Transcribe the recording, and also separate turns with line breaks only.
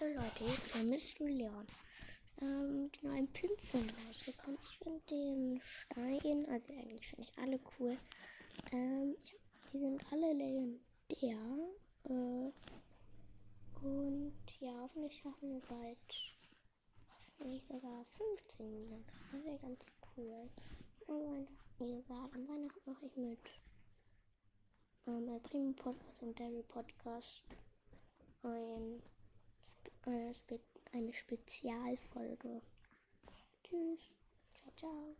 Leute, jetzt vermisst du Leon. Ähm, die neuen Pins sind rausgekommen. Ich finde den Stein, also eigentlich finde ich alle cool. Ähm, ja, die sind alle legendär. Äh, und ja, hoffentlich schaffen wir bald hoffentlich sogar 15 Minuten. Das wäre ganz cool. Und wie gesagt, am Weihnachten mache ich mit ähm, Primo Podcast und Derry Podcast ein, eine, Spe eine Spezialfolge. Tschüss. Ciao, ciao.